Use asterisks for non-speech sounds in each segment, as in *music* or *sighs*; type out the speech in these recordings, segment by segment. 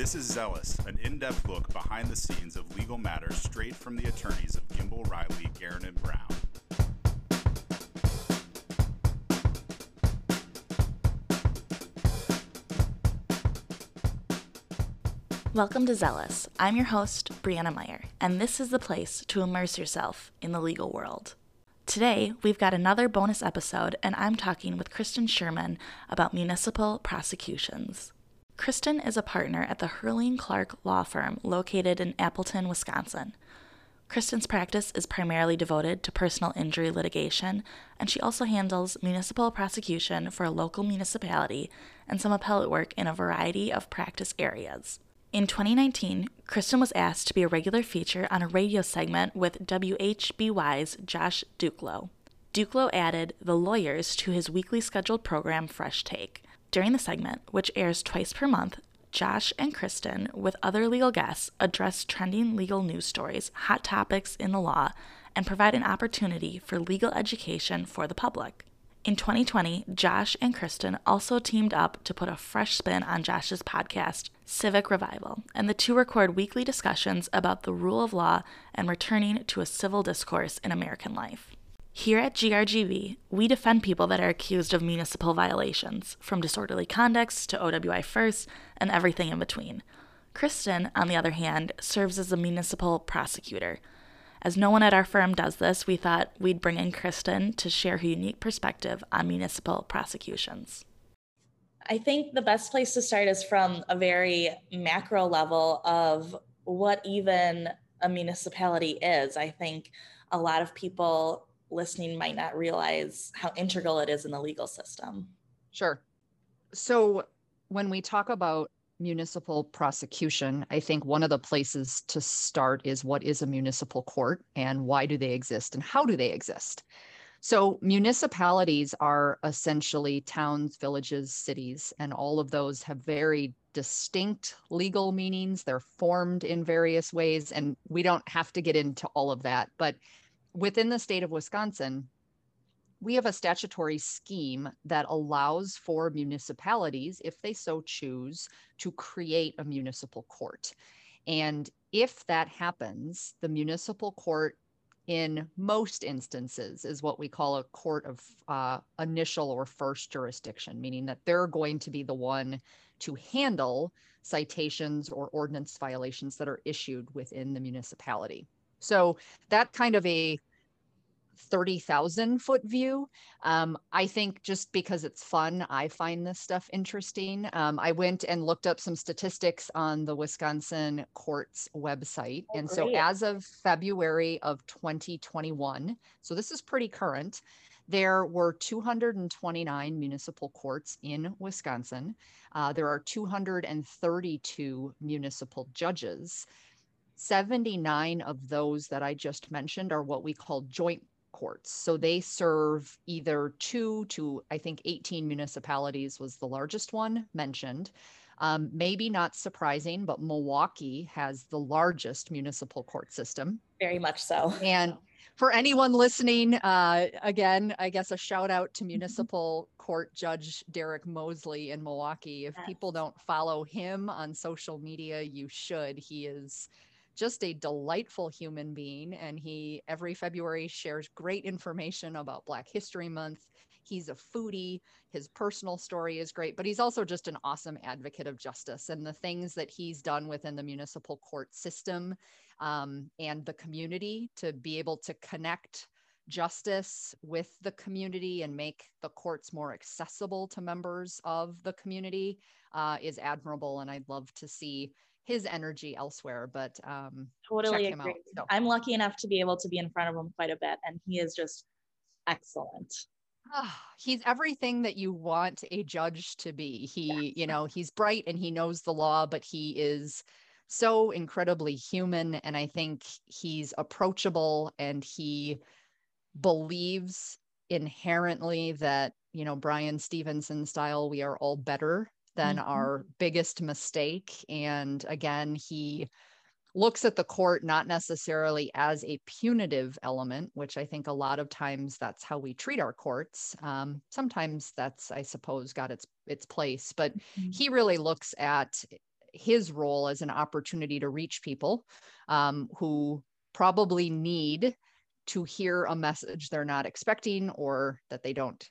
This is Zealous, an in depth look behind the scenes of legal matters straight from the attorneys of Gimbel, Reilly, Guerin, and Brown. Welcome to Zealous. I'm your host, Brianna Meyer, and this is the place to immerse yourself in the legal world. Today, we've got another bonus episode, and I'm talking with Kristen Sherman about municipal prosecutions. Kristen is a partner at the Herrling Clark Law Firm located in Appleton, Wisconsin. Kristen's practice is primarily devoted to personal injury litigation, and she also handles municipal prosecution for a local municipality and some appellate work in a variety of practice areas. In 2019, Kristen was asked to be a regular feature on a radio segment with WHBY's Josh Dukelow. Dukelow added the lawyers to his weekly scheduled program Fresh Take. During the segment, which airs twice per month, Josh and Kristen, with other legal guests, address trending legal news stories, hot topics in the law, and provide an opportunity for legal education for the public. In 2020, Josh and Kristen also teamed up to put a fresh spin on Josh's podcast, Civic Revival, and the two record weekly discussions about the rule of law and returning to a civil discourse in American life. Here at GRGB, we defend people that are accused of municipal violations, from disorderly conducts to OWI First and everything in between. Kristen, on the other hand, serves as a municipal prosecutor as no one at our firm does this, we thought we'd bring in Kristen to share her unique perspective on municipal prosecutions. I think the best place to start is from a very macro level of what even a municipality is. I think a lot of people listening might not realize how integral it is in the legal system. Sure. So, when we talk about municipal prosecution, I think one of the places to start is what is a municipal court and why do they exist and how do they exist? So, municipalities are essentially towns, villages, cities, and all of those have very distinct legal meanings. They're formed in various ways, and we don't have to get into all of that. But within the state of Wisconsin, we have a statutory scheme that allows for municipalities, if they so choose, to create a municipal court. And if that happens, the municipal court, in most instances, is what we call a court of uh, initial or first jurisdiction, meaning that they're going to be the one to handle citations or ordinance violations that are issued within the municipality. So that kind of a 30,000 foot view. Um, I think just because it's fun, I find this stuff interesting. Um, I went and looked up some statistics on the Wisconsin courts website. Oh, and great. so as of February of 2021, so this is pretty current, there were 229 municipal courts in Wisconsin. Uh, there are 232 municipal judges. 79 of those that I just mentioned are what we call joint courts. So they serve either two to, I think, 18 municipalities was the largest one mentioned. Um, maybe not surprising, but Milwaukee has the largest municipal court system. Very much so. *laughs* And for anyone listening, uh, again, I guess a shout out to municipal court judge Derek Mosley in Milwaukee. If yes. people don't follow him on social media, you should. He is just a delightful human being. And he every February shares great information about Black History Month. He's a foodie. His personal story is great, but he's also just an awesome advocate of justice and the things that he's done within the municipal court system um, and the community to be able to connect justice with the community and make the courts more accessible to members of the community uh, is admirable. And I'd love to see his energy elsewhere. But um, totally agree. Out, so. I'm lucky enough to be able to be in front of him quite a bit, and he is just excellent. Oh, he's everything that you want a judge to be. He, you know, he's bright and he knows the law, but he is so incredibly human. And I think he's approachable and he believes inherently that, you know, Bryan Stevenson style, we are all better than mm-hmm. our biggest mistake. And again, he looks at the court not necessarily as a punitive element, which I think a lot of times that's how we treat our courts. Um, sometimes that's, I suppose, got its its place, but mm-hmm. he really looks at his role as an opportunity to reach people um, who probably need to hear a message they're not expecting or that they don't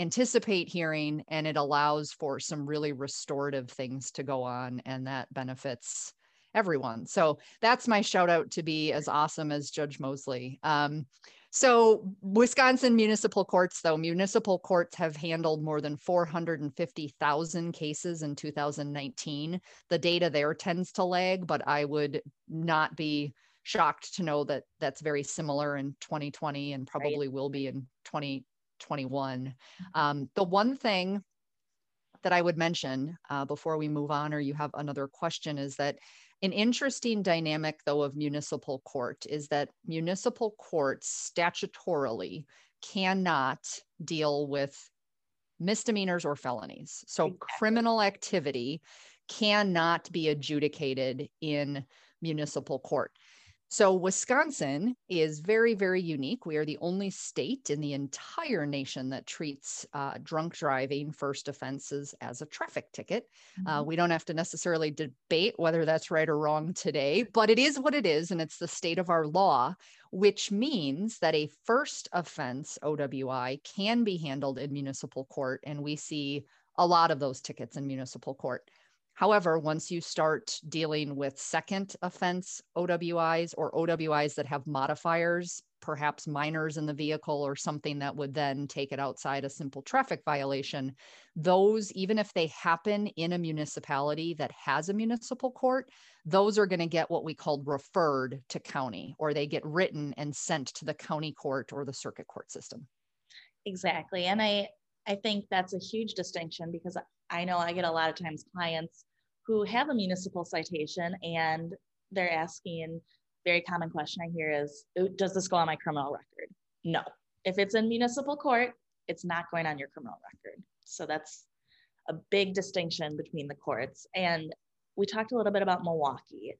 anticipate hearing and it allows for some really restorative things to go on and that benefits everyone. So that's my shout out to be as awesome as judge mosley. Um, so wisconsin municipal courts though municipal courts have handled more than 450000 cases in 2019 the data there tends to lag but i would not be shocked to know that that's very similar in 2020 and probably right. will be in 2021. Um, the one thing that I would mention uh, before we move on, or you have another question, is that an interesting dynamic, though, of municipal court is that municipal courts statutorily cannot deal with misdemeanors or felonies. So, exactly. criminal activity cannot be adjudicated in municipal court. So, Wisconsin is very, very unique. We are the only state in the entire nation that treats uh, drunk driving first offenses as a traffic ticket. Uh, mm-hmm. Uh, we don't have to necessarily debate whether that's right or wrong today, but it is what it is, and it's the state of our law, which means that a first offense OWI can be handled in municipal court. And we see a lot of those tickets in municipal court. However, once you start dealing with second offense OWIs or OWIs that have modifiers, perhaps minors in the vehicle or something that would then take it outside a simple traffic violation, those, even if they happen in a municipality that has a municipal court, those are going to get what we call referred to county or they get written and sent to the county court or the circuit court system. Exactly. And I, I think that's a huge distinction because I know I get a lot of times clients who have a municipal citation and they're asking very common question I hear is does this go on my criminal record? No. If it's in municipal court, it's not going on your criminal record. So that's a big distinction between the courts. And we talked a little bit about Milwaukee.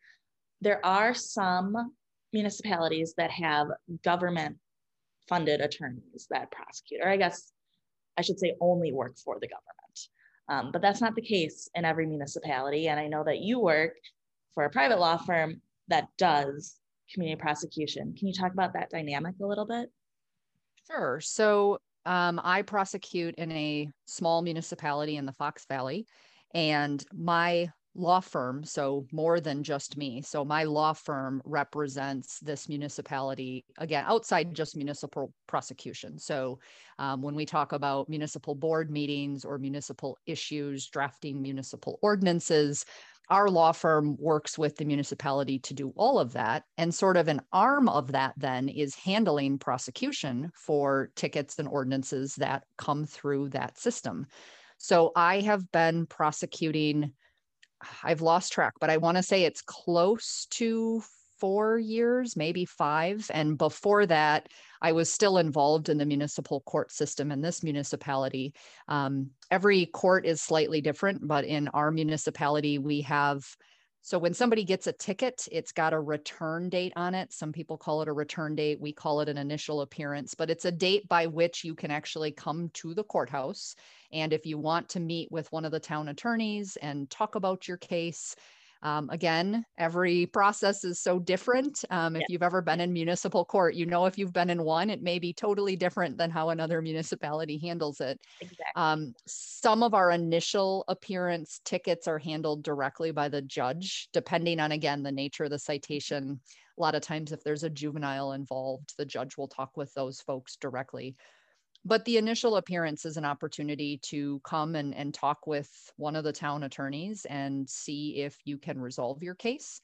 There are some municipalities that have government funded attorneys that prosecute, or I guess I should say only work for the government. Um, but that's not the case in every municipality. And I know that you work for a private law firm that does community prosecution. Can you talk about that dynamic a little bit? Sure. So um, I prosecute in a small municipality in the Fox Valley, and my law firm, so more than just me. So my law firm represents this municipality again outside just municipal prosecution. So um, when we talk about municipal board meetings or municipal issues, drafting municipal ordinances, our law firm works with the municipality to do all of that. And sort of an arm of that then is handling prosecution for tickets and ordinances that come through that system. So I have been prosecuting I've lost track, but I want to say it's close to four years, maybe five. And before that, I was still involved in the municipal court system in this municipality. Um, every court is slightly different, but in our municipality, we have so when somebody gets a ticket, it's got a return date on it. Some people call it a return date. We call it an initial appearance, but it's a date by which you can actually come to the courthouse. And if you want to meet with one of the town attorneys and talk about your case, um, again, every process is so different. Um, if yeah. you've ever been in municipal court, you know if you've been in one, it may be totally different than how another municipality handles it. Exactly. Um, some of our initial appearance tickets are handled directly by the judge, depending on, again, the nature of the citation. A lot of times, if there's a juvenile involved, the judge will talk with those folks directly but the initial appearance is an opportunity to come and, and talk with one of the town attorneys and see if you can resolve your case.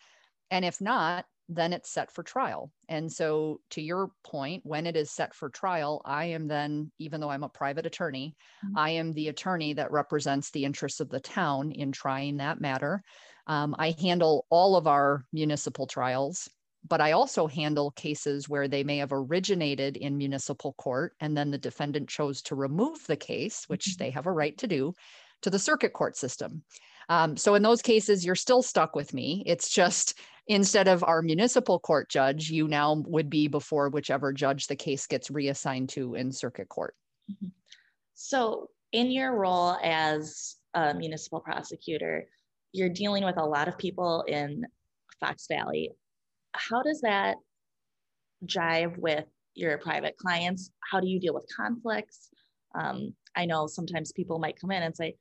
And if not, then it's set for trial. And so, to your point, when it is set for trial, I am then, even though I'm a private attorney, mm-hmm. I am the attorney that represents the interests of the town in trying that matter. Um, I handle all of our municipal trials but I also handle cases where they may have originated in municipal court and then the defendant chose to remove the case, which mm-hmm. they have a right to do, to the circuit court system. Um, so in those cases, you're still stuck with me. It's just instead of our municipal court judge, you now would be before whichever judge the case gets reassigned to in circuit court. Mm-hmm. So, in your role as a municipal prosecutor, you're dealing with a lot of people in Fox Valley. How does that jive with your private clients? How do you deal with conflicts? Um, I know sometimes people might come in and say,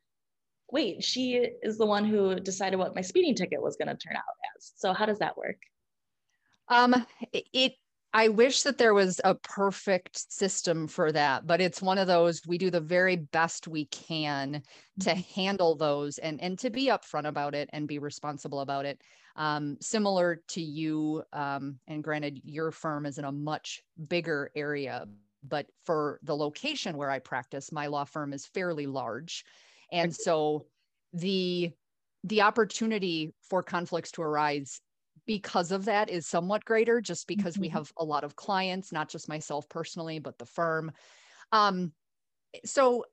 wait, she is the one who decided what my speeding ticket was going to turn out as. So how does that work? Um, it, I wish that there was a perfect system for that, but it's one of those we do the very best we can to mm-hmm. handle those and and to be upfront about it and be responsible about it. Um, similar to you, um, and granted, your firm is in a much bigger area, but for the location where I practice, my law firm is fairly large, and so the the opportunity for conflicts to arise because of that is somewhat greater just because mm-hmm. we have a lot of clients not just myself personally but the firm. Um so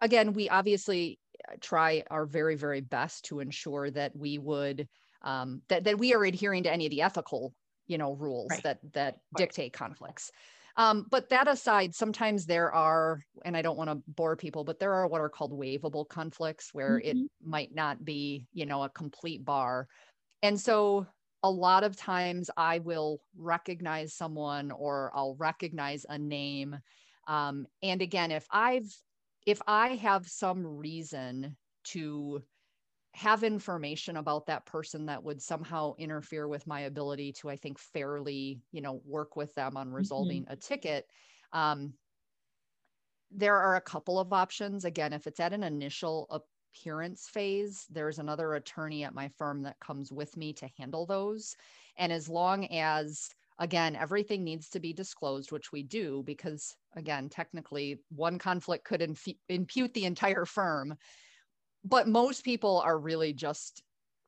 again we obviously uh, try our very very best to ensure that we would um that, that we are adhering to any of the ethical you know rules right. that that dictate conflicts um, but that aside, sometimes there are, and I don't want to bore people, but there are what are called waivable conflicts where mm-hmm. it might not be, you know, a complete bar. And so a lot of times I will recognize someone or I'll recognize a name. Um, and again, if I've, if I have some reason to have information about that person that would somehow interfere with my ability to i think fairly you know work with them on resolving mm-hmm. a ticket um, there are a couple of options again if it's at an initial appearance phase there's another attorney at my firm that comes with me to handle those and as long as again everything needs to be disclosed which we do because again technically one conflict could inf- impute the entire firm but most people are really just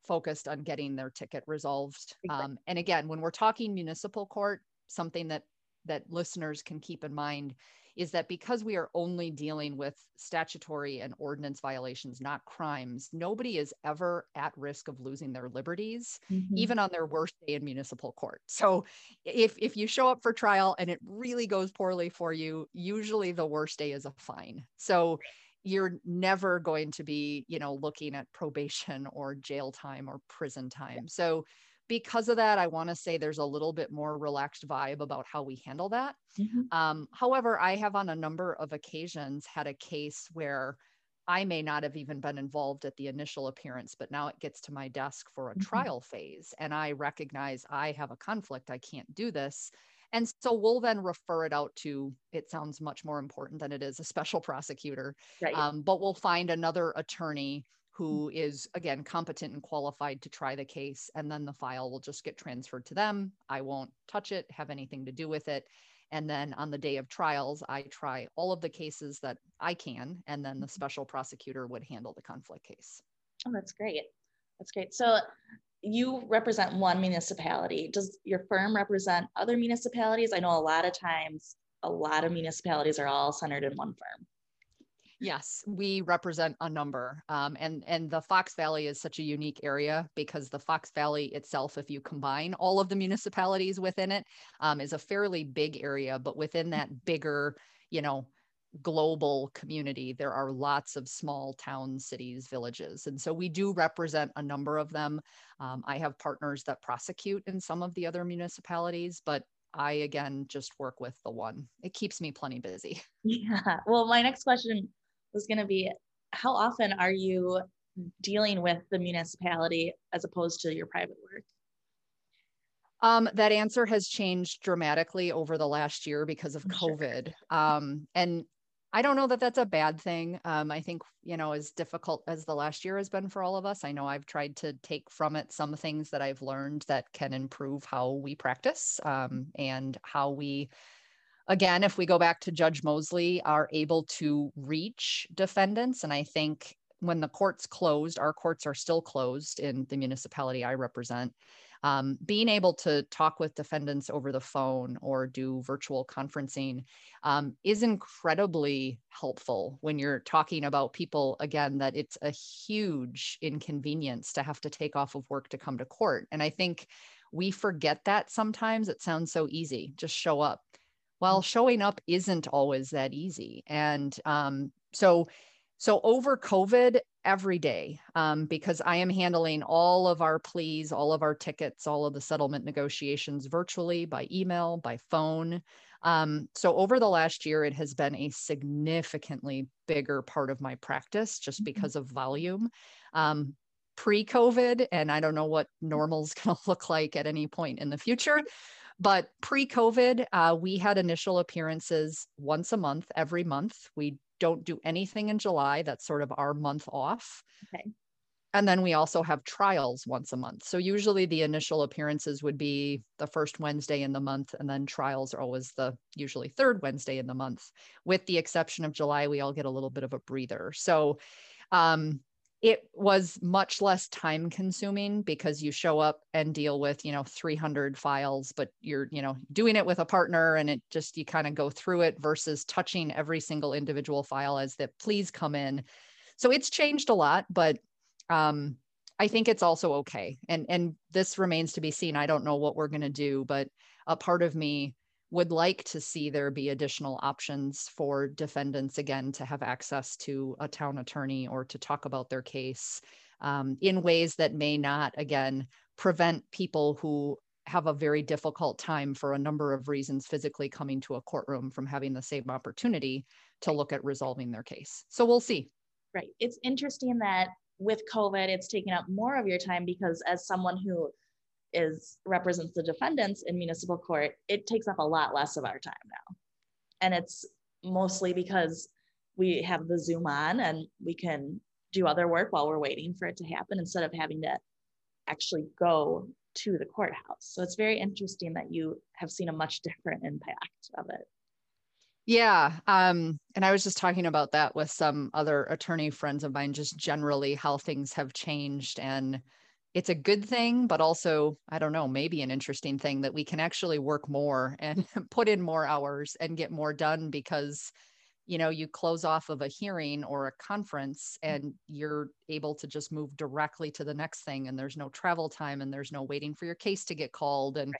focused on getting their ticket resolved. Um, and again, when we're talking municipal court, something that that listeners can keep in mind is that because we are only dealing with statutory and ordinance violations, not crimes, nobody is ever at risk of losing their liberties, mm-hmm. even on their worst day in municipal court. So if, if you show up for trial and it really goes poorly for you, usually the worst day is a fine. So you're never going to be you know looking at probation or jail time or prison time so because of that i want to say there's a little bit more relaxed vibe about how we handle that mm-hmm. um, however i have on a number of occasions had a case where i may not have even been involved at the initial appearance but now it gets to my desk for a mm-hmm. trial phase and i recognize i have a conflict i can't do this and so we'll then refer it out to, it sounds much more important than it is, a special prosecutor. Right. Um, but we'll find another attorney who is again competent and qualified to try the case and then the file will just get transferred to them i won't touch it have anything to do with it and then on the day of trials i try all of the cases that i can and then the mm-hmm. special prosecutor would handle the conflict case oh that's great that's great so you represent one municipality. Does your firm represent other municipalities? I know a lot of times, a lot of municipalities are all centered in one firm. Yes, we represent a number, um, and and the Fox Valley is such a unique area because the Fox Valley itself, if you combine all of the municipalities within it, um, is a fairly big area. But within that bigger, you know, global community, there are lots of small towns, cities, villages. And so we do represent a number of them. Um, I have partners that prosecute in some of the other municipalities, but I again just work with the one. It keeps me plenty busy. *laughs* Yeah. Well, my next question was going to be how often are you dealing with the municipality as opposed to your private work? Um, that answer has changed dramatically over the last year because of COVID. Um, and I don't know that that's a bad thing. Um, I think, you know, as difficult as the last year has been for all of us, I know I've tried to take from it some things that I've learned that can improve how we practice um, and how we, again, if we go back to Judge Mosley, are able to reach defendants. And I think when the courts closed, our courts are still closed in the municipality I represent um, being able to talk with defendants over the phone or do virtual conferencing um, is incredibly helpful when you're talking about people again that it's a huge inconvenience to have to take off of work to come to court. And i think we forget that sometimes. It sounds so easy. Just show up. Well mm. showing up isn't always that easy. And um, so So over COVID, every day, um, because I am handling all of our pleas, all of our tickets, all of the settlement negotiations virtually by email, by phone. Um, so over the last year, it has been a significantly bigger part of my practice just mm-hmm. because of volume. Um, pre-COVID, and I don't know what normal is *laughs* going to look like at any point in the future. But pre COVID, uh, we had initial appearances once a month, every month. We don't do anything in July. That's sort of our month off. Okay. And then we also have trials once a month. So usually the initial appearances would be the first Wednesday in the month, and then trials are always the usually third Wednesday in the month. With the exception of July, we all get a little bit of a breather. So um, it was much less time consuming because you show up and deal with you know 300 files but you're you know doing it with a partner and it just you kind of go through it versus touching every single individual file as that pleas come in. So it's changed a lot but um i think it's also okay. And and this remains to be seen. I don't know what we're going to do but a part of me would like to see there be additional options for defendants again to have access to a town attorney or to talk about their case um, in ways that may not again prevent people who have a very difficult time for a number of reasons physically coming to a courtroom from having the same opportunity to look at resolving their case. So we'll see. Right. It's interesting that with covid it's taken up more of your time because as someone who is represents the defendants in municipal court, it takes up a lot less of our time now. And it's mostly because we have the Zoom on and we can do other work while we're waiting for it to happen instead of having to actually go to the courthouse. So it's very interesting that you have seen a much different impact of it. Yeah. Um, and I was just talking about that with some other attorney friends of mine, just generally how things have changed and it's a good thing, but also, I don't know, maybe an interesting thing that we can actually work more and *laughs* put in more hours and get more done because, you know, you close off of a hearing or a conference mm. and you're able to just move directly to the next thing. And there's no travel time and there's no waiting for your case to get called and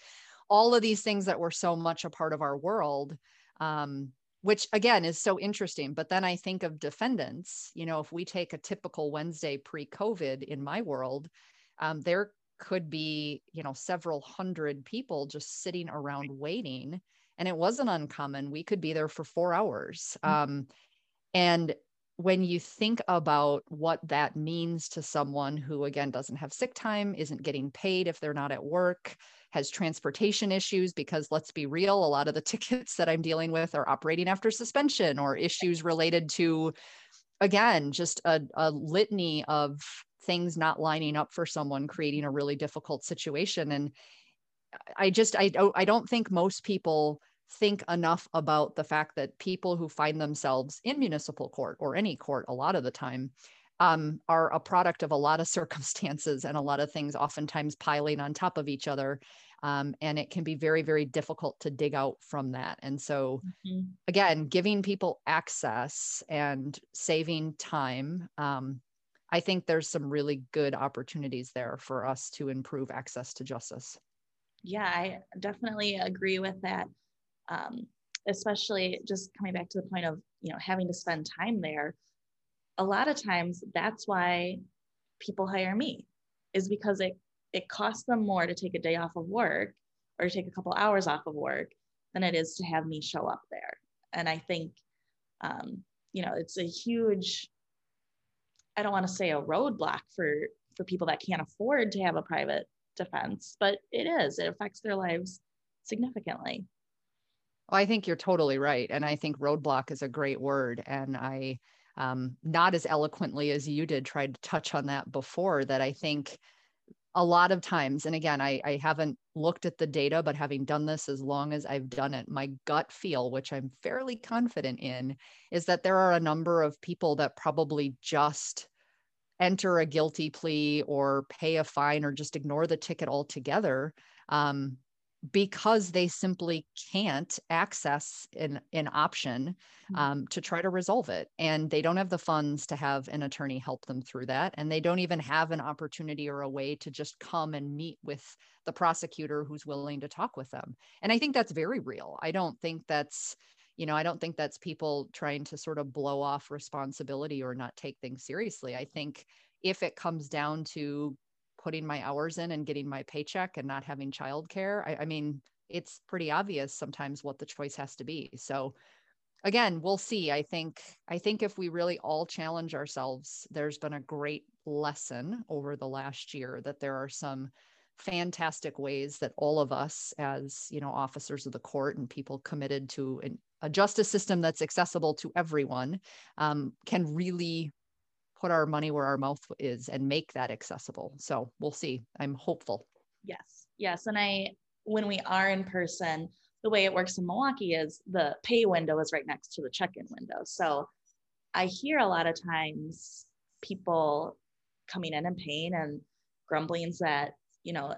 all of these things that were so much a part of our world. Um, which again is so interesting. But then I think of defendants, you know, if we take a typical Wednesday pre COVID in my world, um, there could be you know several hundred people just sitting around waiting and it wasn't uncommon we could be there for four hours mm-hmm. um, and when you think about what that means to someone who again doesn't have sick time isn't getting paid if they're not at work has transportation issues because let's be real a lot of the *laughs* tickets that i'm dealing with are operating after suspension or issues related to again just a, a litany of things not lining up for someone creating a really difficult situation. And i just i don't i don't think most people think enough about the fact that people who find themselves in municipal court or any court a lot of the time um, are a product of a lot of *laughs* circumstances and a lot of things oftentimes piling on top of each other. Um, and it can be very very difficult to dig out from that. And so mm-hmm. again giving people access and saving time um, I think there's some really good opportunities there for us to improve access to justice. Yeah, I definitely agree with that. Um, especially just coming back to the point of you know having to spend time there. A lot of times, that's why people hire me, is because it it costs them more to take a day off of work or take a couple hours off of work than it is to have me show up there. And I think, um, you know, it's a huge I don't want to say a roadblock for for people that can't afford to have a private defense, but it is. It affects their lives significantly. Well, I think you're totally right, and I think roadblock is a great word, and I um, not as eloquently as you did tried to touch on that before. That I think a lot of times, and again, I, I haven't looked at the data, but having done this as long as I've done it, my gut feel, which I'm fairly confident in, is that there are a number of people that probably just enter a guilty plea or pay a fine or just ignore the ticket altogether um, because they simply can't access an, an option mm. um, to try to resolve it. And they don't have the funds to have an attorney help them through that. And they don't even have an opportunity or a way to just come and meet with the prosecutor who's willing to talk with them. And I think that's very real. I don't think that's you know, I don't think that's people trying to sort of blow off responsibility or not take things seriously. I think if it comes down to putting my hours in and getting my paycheck and not having childcare, I, I mean, it's pretty obvious sometimes what the choice has to be. So again, we'll see. I think I think if we really all challenge ourselves, there's been a great lesson over the last year that there are some fantastic ways that all of us as you know officers of the court and people committed to an, a justice system that's accessible to everyone um, can really put our money where our mouth is and make that accessible so we'll see i'm hopeful yes yes and i when we are in person the way it works in milwaukee is the pay window is right next to the check-in window so i hear a lot of times people coming in in pain and grumblings that you know,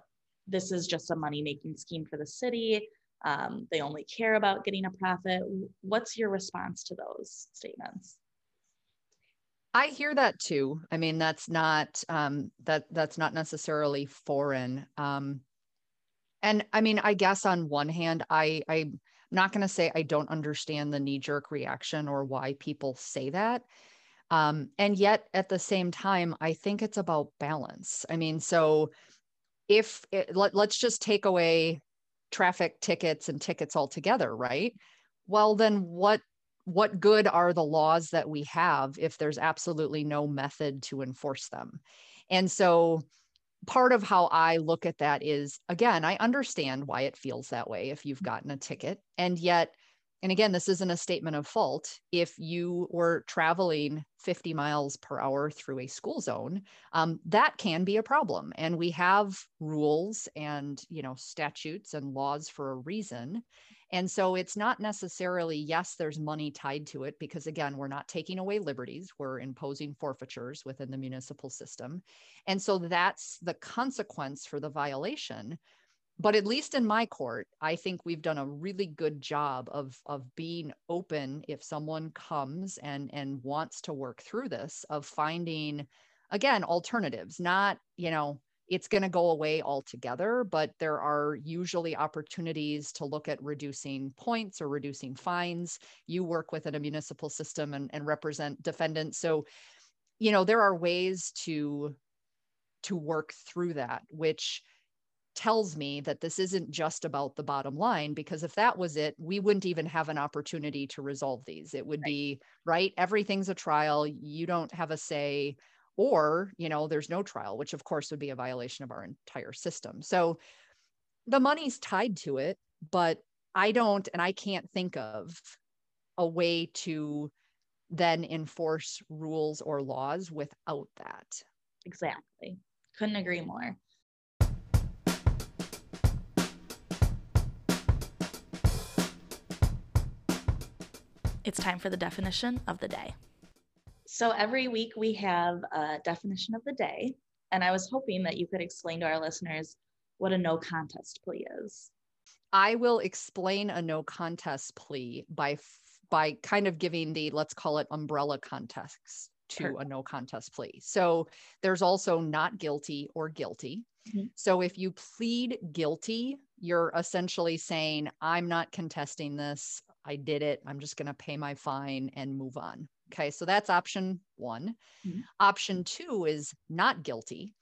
this is just a money making scheme for the city. Um, they only care about getting a profit. What's your response to those statements? I hear that too. I mean, that's not um, that that's not necessarily foreign. Um, and I mean, I guess on one hand, I I'm not going to say I don't understand the knee jerk reaction or why people say that. Um, and yet, at the same time, I think it's about balance. I mean, so if it, let, let's just take away traffic tickets and tickets altogether, right? Well, then what what good are the laws that we have if there's absolutely no method to enforce them? And so part of how I look at that is again, I understand why it feels that way if you've gotten a ticket. And yet and again, this isn't a statement of fault. If you were traveling 50 miles per hour through a school zone, um, that can be a problem. And we have rules and you know statutes and laws for a reason. And so it's not necessarily yes, there's money tied to it because again, we're not taking away liberties. We're imposing forfeitures within the municipal system, and so that's the consequence for the violation but at least in my court i think we've done a really good job of of being open if someone comes and and wants to work through this of finding again alternatives not you know it's going to go away altogether but there are usually opportunities to look at reducing points or reducing fines. You work within a municipal system and, and represent defendants. So you know there are ways to to work through that which tells me that this isn't just about the bottom line because if that was it we wouldn't even have an opportunity to resolve these. It would right. be right everything's a trial. You don't have a say or you know there's no trial which of course would be a violation of our entire system. So the money's tied to it but i don't and i can't think of a way to then enforce rules or laws without that. Exactly. Couldn't agree more. It's time for the definition of the day. So every week we have a definition of the day, and I was hoping that you could explain to our listeners what a no contest plea is. I will explain a no contest plea by by kind of giving the let's call it umbrella context to a no contest plea. So there's also not guilty or guilty. Mm-hmm. So if you plead guilty, you're essentially saying I'm not contesting this. I did it. I'm just going to pay my fine and move on. Okay. So that's option one. Mm-hmm. Option two is not guilty.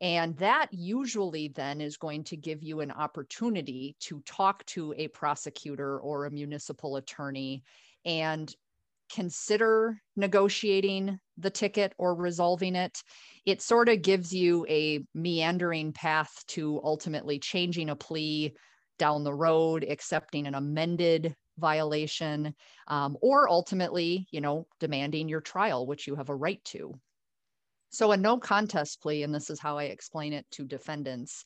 And that usually then is going to give you an opportunity to talk to a prosecutor or a municipal attorney and consider negotiating the ticket or resolving it. It sort of gives you a meandering path to ultimately changing a plea down the road, accepting an amended violation, um, or ultimately, you know, demanding your trial, which you have a right to. So, a no contest plea, and this is how I explain it to defendants,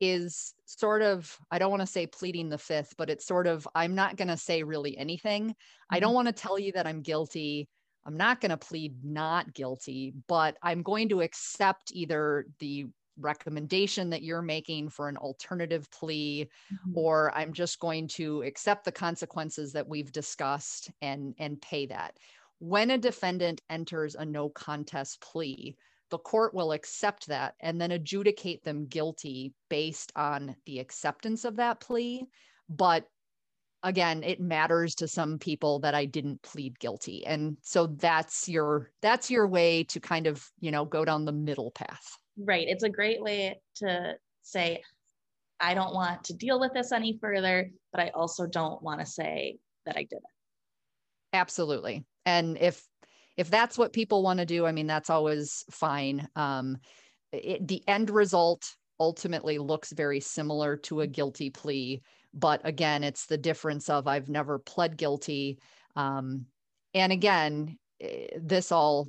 is sort of, I don't want to say pleading the fifth, but it's sort of, I'm not going to say really anything. Mm-hmm. I don't want to tell you that I'm guilty. I'm not going to plead not guilty, but I'm going to accept either the recommendation that you're making for an alternative plea mm-hmm. or i'm just going to accept the consequences that we've discussed and and pay that. When a defendant enters a no contest plea the court will accept that and then adjudicate them guilty based on the acceptance of that plea. But again it matters to some people that i didn't plead guilty. And so that's your that's your way to kind of you know go down the middle path right. It's a great way to say i don't want to deal with this any further but i also don't want to say that i did it absolutely. And if if that's what people want to do i mean that's always fine. Um it, the end result ultimately looks very similar to a guilty plea but again it's the difference of i've never pled guilty. Um, and again eh, this all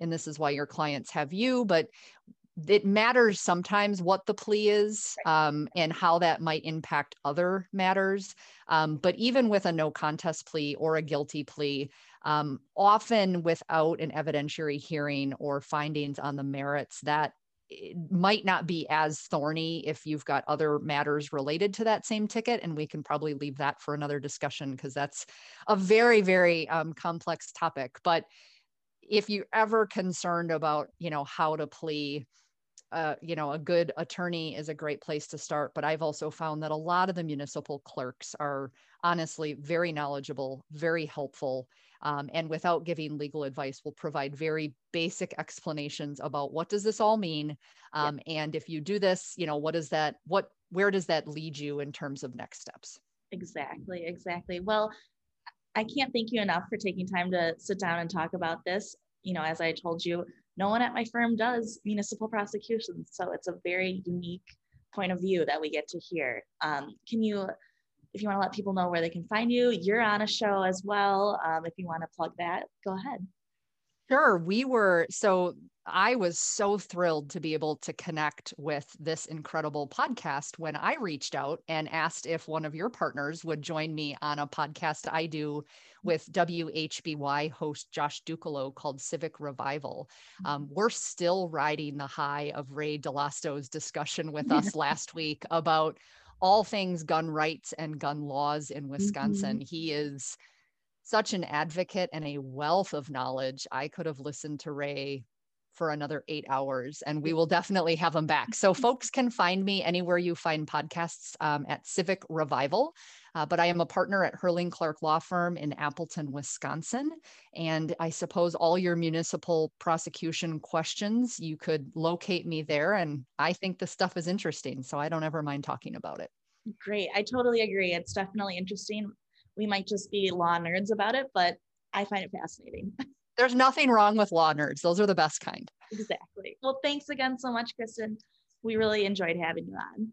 and this is why your clients have you but it matters sometimes what the plea is um, and how that might impact other matters. Um, but even with a no contest plea or a guilty plea um, often without an evidentiary hearing or findings on the merits that it might not be as thorny if you've got other matters related to that same ticket and we can probably leave that for another discussion because that's a very very um, complex topic. But if you're ever concerned about you know how to plea uh, you know a good attorney is a great place to start but i've also found that a lot of the municipal clerks are honestly very knowledgeable very helpful um, and without giving legal advice will provide very basic explanations about what does this all mean um, yeah. and if you do this you know what is that what where does that lead you in terms of next steps? Exactly exactly. Well i can't thank you enough for taking time to sit down and talk about this you know as i told you no one at my firm does municipal prosecutions so it's a very unique point of view that we get to hear um, can you if you want to let people know where they can find you, you're on a show as well. Um, if you want to plug that, go ahead. Sure. We were, so I was so thrilled to be able to connect with this incredible podcast when I reached out and asked if one of your partners would join me on a podcast I do with WHBY host Josh Dukelow called Civic Revival. Um, mm-hmm. we're still riding the high of Ray Dall'Osto's discussion with us last week about all things gun rights and gun laws in Wisconsin. Mm-hmm. He is such an advocate and a wealth of knowledge. I could have listened to Ray for another eight hours, and we will definitely have him back. So, *laughs* folks can find me anywhere you find podcasts um, at Civic Revival. Uh, but I am a partner at Herrling Clark Law Firm in Appleton, Wisconsin. And I suppose all your municipal prosecution questions, you could locate me there. And I think the stuff is interesting. So I don't ever mind talking about it. Great. I totally agree. It's definitely interesting. We might just be law nerds about it, but I find it fascinating. *laughs* There's nothing wrong with law nerds. Those are the best kind. Exactly. Well, thanks again so much, Kristen. We really enjoyed having you on.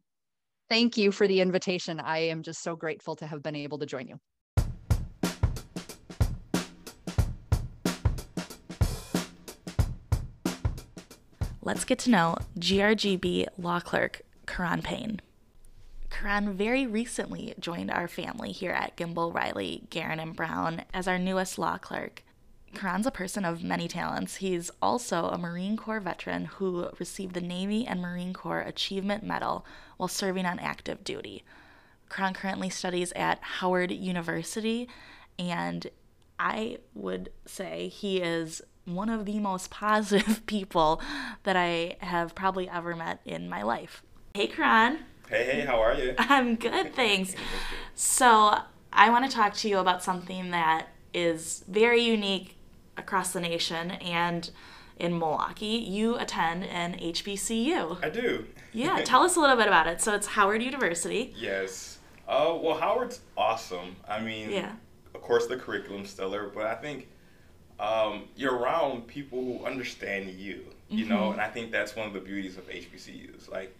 Thank you for the invitation. I am just so grateful to have been able to join you. Let's get to know GRGB law clerk Karan Payne. Karan very recently joined our family here at Gimbel Reilly, Guerin and Brown as our newest law clerk. Karan's a person of many talents. He's also a Marine Corps veteran who received the Navy and Marine Corps Achievement Medal while serving on active duty. Karan currently studies at Howard University, and I would say he is one of the most *laughs* positive people that I have probably ever met in my life. Hey, Karan. Hey, hey, how are you? *laughs* I'm good, thanks. So, I want to talk to you about something that is very unique across the nation and in Milwaukee. You attend an HBCU. I do. *laughs* yeah, tell us a little bit about it. So it's Howard University. Yes. Uh, well, Howard's awesome. I mean, yeah. of course, the curriculum's stellar, but I think um, you're around people who understand you, you mm-hmm. know, and I think that's one of the beauties of HBCUs. Like,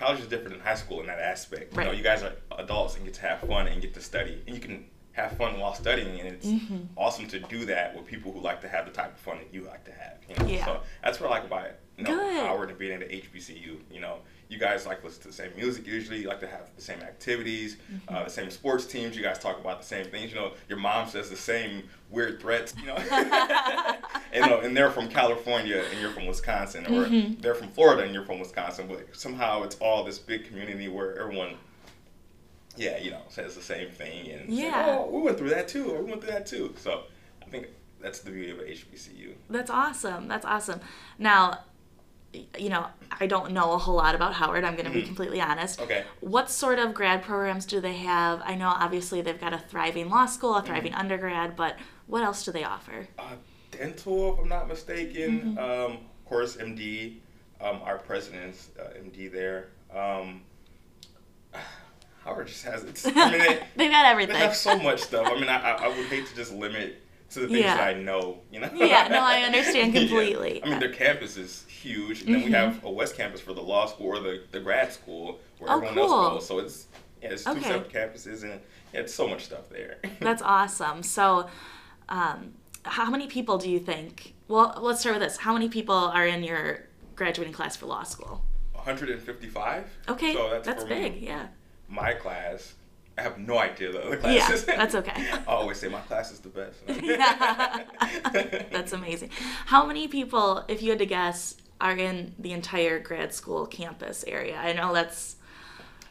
college is different than high school in that aspect. Right. You know, you guys are adults and get to have fun and get to study, and you can have fun while studying, and it's mm-hmm. awesome to do that with people who like to have the type of fun that you like to have. You know? Yeah. So that's what I like about it. You know, Good. Howard and being at the HBCU. You know, you guys like listen to the same music usually. You like to have the same activities, uh, mm-hmm. uh, the same sports teams. You guys talk about the same things. You know, your mom says the same weird threats. You know, *laughs* *laughs* you know, and they're from California and you're from Wisconsin, or mm-hmm. they're from Florida and you're from Wisconsin. But somehow it's all this big community where everyone yeah, you know, says the same thing and yeah. Say, oh, we went through that too, or we went through that too. So I think that's the beauty of HBCU. That's awesome. That's awesome. Now, you know, I don't know a whole lot about Howard. I'm going to mm-hmm. be completely honest. Okay. What sort of grad programs do they have? I know obviously they've got a thriving law school, a thriving mm-hmm. undergrad, but what else do they offer? Uh, dental, if I'm not mistaken. Mm-hmm. Um, of course, MD. Um, our president's uh, MD there. Um, *sighs* Howard just has it. I mean, they, *laughs* they've got everything. They have so much stuff. I mean, I, I would hate to just limit to the things yeah. that I know. You know. yeah. No, I *laughs* understand completely. yeah. I mean, their campus is huge, and then mm-hmm. we have a West Campus for the law school or the, the grad school where oh, everyone cool. else goes. So it's yeah, it's two okay. separate campuses, and yeah, it's so much stuff there. That's *laughs* awesome. So, um, how many people do you think? Well, let's start with this. How many people are in your graduating class for law school? 155. Okay, so that's, that's big. Me. Yeah. My class, I have no idea the other classes. Yeah, *laughs* that's okay. *laughs* I always say my class is the best. *laughs* yeah. that's amazing. How many people, if you had to guess, are in the entire grad school campus area? I know that's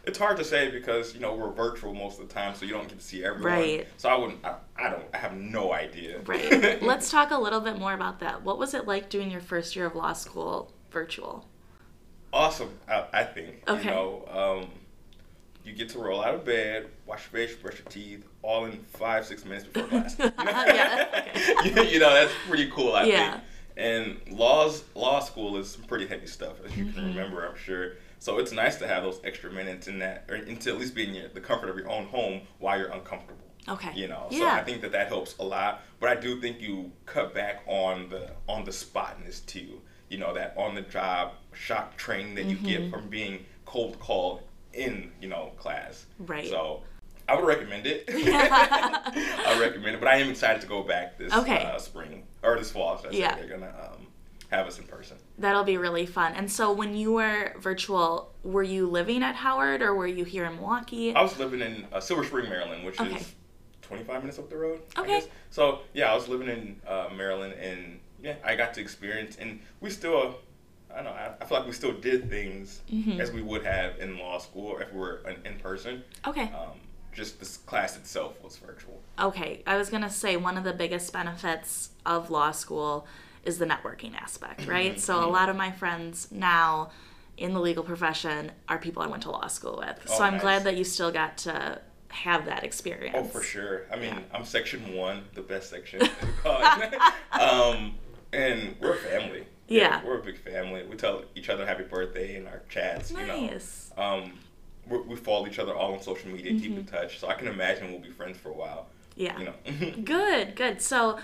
it's hard to say because you know we're virtual most of the time, so you don't get to see everyone. Right. So I wouldn't. I, I don't. I have no idea. Right. *laughs* Let's talk a little bit more about that. What was it like doing your first year of law school virtual? Awesome, I, I think. Okay. You know, um, you get to roll out of bed, wash your face, brush your teeth, all in five six minutes before *laughs* class. yeah. Okay. *laughs* you know that's pretty cool. I yeah. think. And laws law school is some pretty heavy stuff, as you mm-hmm. can remember, I'm sure. So it's nice to have those extra minutes in that, or into at least being in the comfort of your own home while you're uncomfortable. Okay. You know, yeah. so I think that that helps a lot. But I do think you cut back on the on the spotness too. You know, that on the job shock training that you mm-hmm. get from being cold called in you know class. Right. So I would recommend it. *laughs* *laughs* I recommend it, but I am excited to go back this okay. uh, spring or this fall. yeah. They're gonna um, have us in person. That'll be really fun. And so, when you were virtual, were you living at Howard or were you here in Milwaukee? I was living in uh, Silver Spring, Maryland, which okay. is 25 minutes up the road. Okay. So yeah, I was living in uh, Maryland, and yeah, I got to experience, and we still. I don't know. I, I feel like we still did things mm-hmm. as we would have in law school if we were in, in person. Okay. Um, just this class itself was virtual. Okay, I was gonna say one of the biggest benefits of law school is the networking aspect, right? Mm-hmm. so a lot of my friends now in the legal profession are people I went to law school with. Oh, so I'm nice. glad that you still got to have that experience. Oh, for sure. I mean, yeah. I'm section one, the best section *laughs* *laughs* um, and we're a family. Yeah. yeah. We're a big family. We tell each other happy birthday in our chats. Nice. You know. Um, we follow each other all on social media, mm-hmm. keep in touch. So I can imagine we'll be friends for a while. Yeah. You know. *laughs* good, good. So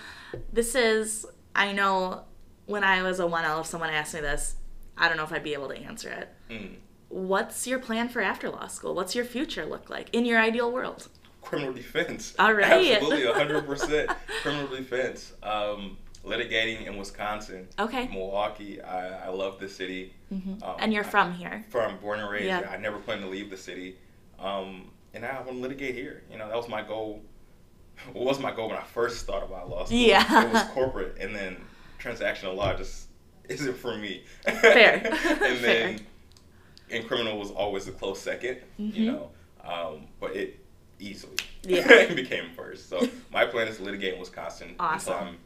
this is I know when I was a 1L, if someone asked me this, I don't know if I'd be able to answer it. Mm. What's your plan for after law school? What's your future look like in your ideal world? Criminal defense. All right. Absolutely, *laughs* 100% criminal defense. Um, litigating in Wisconsin. Okay. Milwaukee. I, I love the city. Mm-hmm. Um, and you're from I, here. From born and raised. I never plan to leave the city. Um, and I want to litigate here. You know, that was my goal what was my goal when I first thought about law school? Yeah. It was corporate, and then transactional law just *laughs* isn't for me. Fair. *laughs* and then, and criminal was always a close 2nd mm-hmm. you know, um, but it easily *laughs* yeah. became first. So my plan is to litigate in Wisconsin awesome. until I'm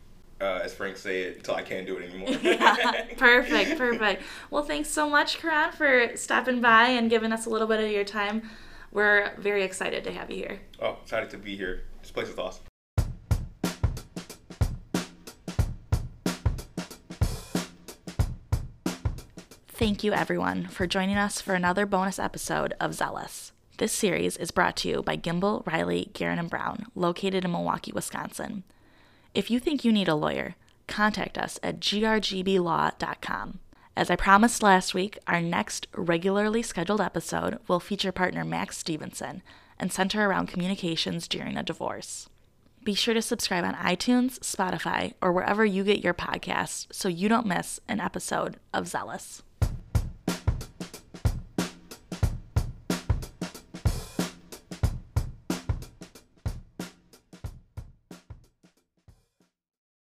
uh, as Frank said, until I can't do it anymore. yeah, perfect, perfect. Well, thanks so much, Karan, for stopping by and giving us a little bit of your time. We're very excited to have you here. Oh, excited to be here. This place is awesome. Thank you, everyone, for joining us for another bonus episode of Zealous. This series is brought to you by Gimbel, Reilly, Guerin, and Brown, located in Milwaukee, Wisconsin. If you think you need a lawyer, contact us at grgblaw.com. As I promised last week, our next regularly scheduled episode will feature partner Max Stevenson, and center around communications during a divorce. Be sure to subscribe on iTunes, Spotify, or wherever you get your podcasts so you don't miss an episode of Zealous.